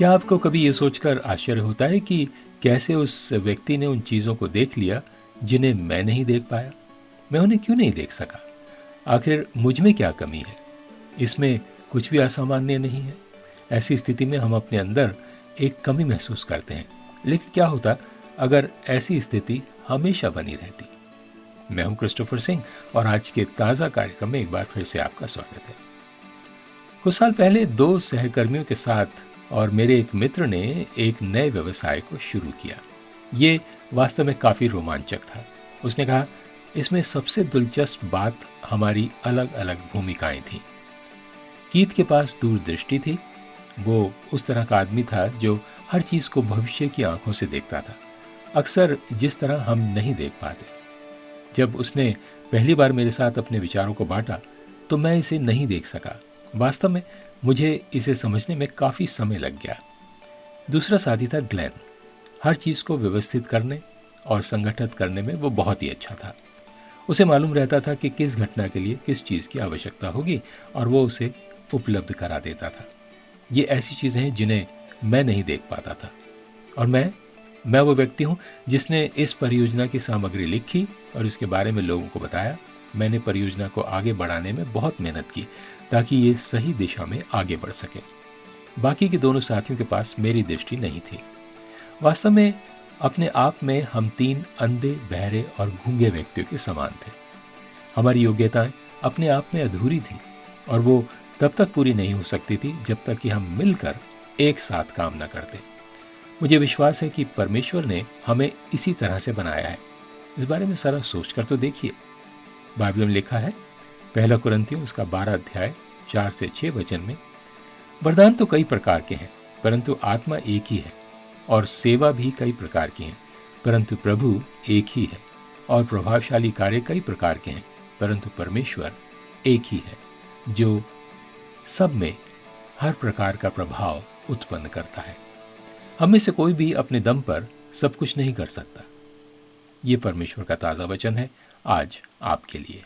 क्या आपको कभी ये सोचकर आश्चर्य होता है कि कैसे उस व्यक्ति ने उन चीज़ों को देख लिया जिन्हें मैं नहीं देख पाया? मैं उन्हें क्यों नहीं देख सका? आखिर मुझमें क्या कमी है? इसमें कुछ भी असामान्य नहीं है। ऐसी स्थिति में हम अपने अंदर एक कमी महसूस करते हैं। लेकिन क्या होता, अगर ऐसी स्थिति हमेशा बनी रहती? मैं हूँ क्रिस्टोफर सिंह और आज के ताज़ा कार्यक्रम में एक बार फिर से आपका स्वागत है। कुछ साल पहले दो सहकर्मियों के साथ और मेरे एक मित्र ने एक नए व्यवसाय को शुरू किया। ये वास्तव में काफ़ी रोमांचक था। उसने कहा, इसमें सबसे दिलचस्प बात हमारी अलग अलग भूमिकाएँ थी। कीत के पास दूरदृष्टि थी। वो उस तरह का आदमी था जो हर चीज़ को भविष्य की आँखों से देखता था। अक्सर जिस तरह हम नहीं देख पाते। जब उसने पहली बार मेरे साथ अपने विचारों को बांटा तो मैं इसे नहीं देख सका। वास्तव में मुझे इसे समझने में काफ़ी समय लग गया। दूसरा साथी था ग्लैन। हर चीज़ को व्यवस्थित करने और संगठित करने में वो बहुत ही अच्छा था। उसे मालूम रहता था कि किस घटना के लिए किस चीज़ की आवश्यकता होगी और वो उसे उपलब्ध करा देता था। ये ऐसी चीज़ें हैं जिन्हें मैं नहीं देख पाता था। और मैं मैं वो व्यक्ति हूँ जिसने इस परियोजना की सामग्री लिखी और इसके बारे में लोगों को बताया मैंने परियोजना को आगे बढ़ाने में बहुत मेहनत की ताकि ये सही दिशा में आगे बढ़ सके। बाकी के दोनों साथियों के पास मेरी दृष्टि नहीं थी। वास्तव में अपने आप में हम तीन अंधे, बहरे और घूँगे व्यक्तियों के समान थे। हमारी योग्यताएँ अपने आप में अधूरी थी और वो तब तक पूरी नहीं हो सकती थी जब तक कि हम मिलकर एक साथ काम न करते। मुझे विश्वास है कि परमेश्वर ने हमें इसी तरह से बनाया है। इस बारे में सारा सोचकर तो देखिए। बाइबल में लिखा है, पहला कुरंतियों उसका बारह अध्याय, चार से छह वचन में, वरदान तो कई प्रकार के हैं, परंतु आत्मा एक ही है, और सेवा भी कई प्रकार की है, परंतु प्रभु एक ही है, और प्रभावशाली कार्य कई प्रकार के हैं, परंतु परमेश्वर एक ही है, जो सब में हर प्रकार का प्रभाव उत्पन्न करता है। हम में से कोई भी अपने दम पर सब कुछ नहीं कर सकता। ये परमेश्वर का ताज़ा वचन है आज आपके लिए।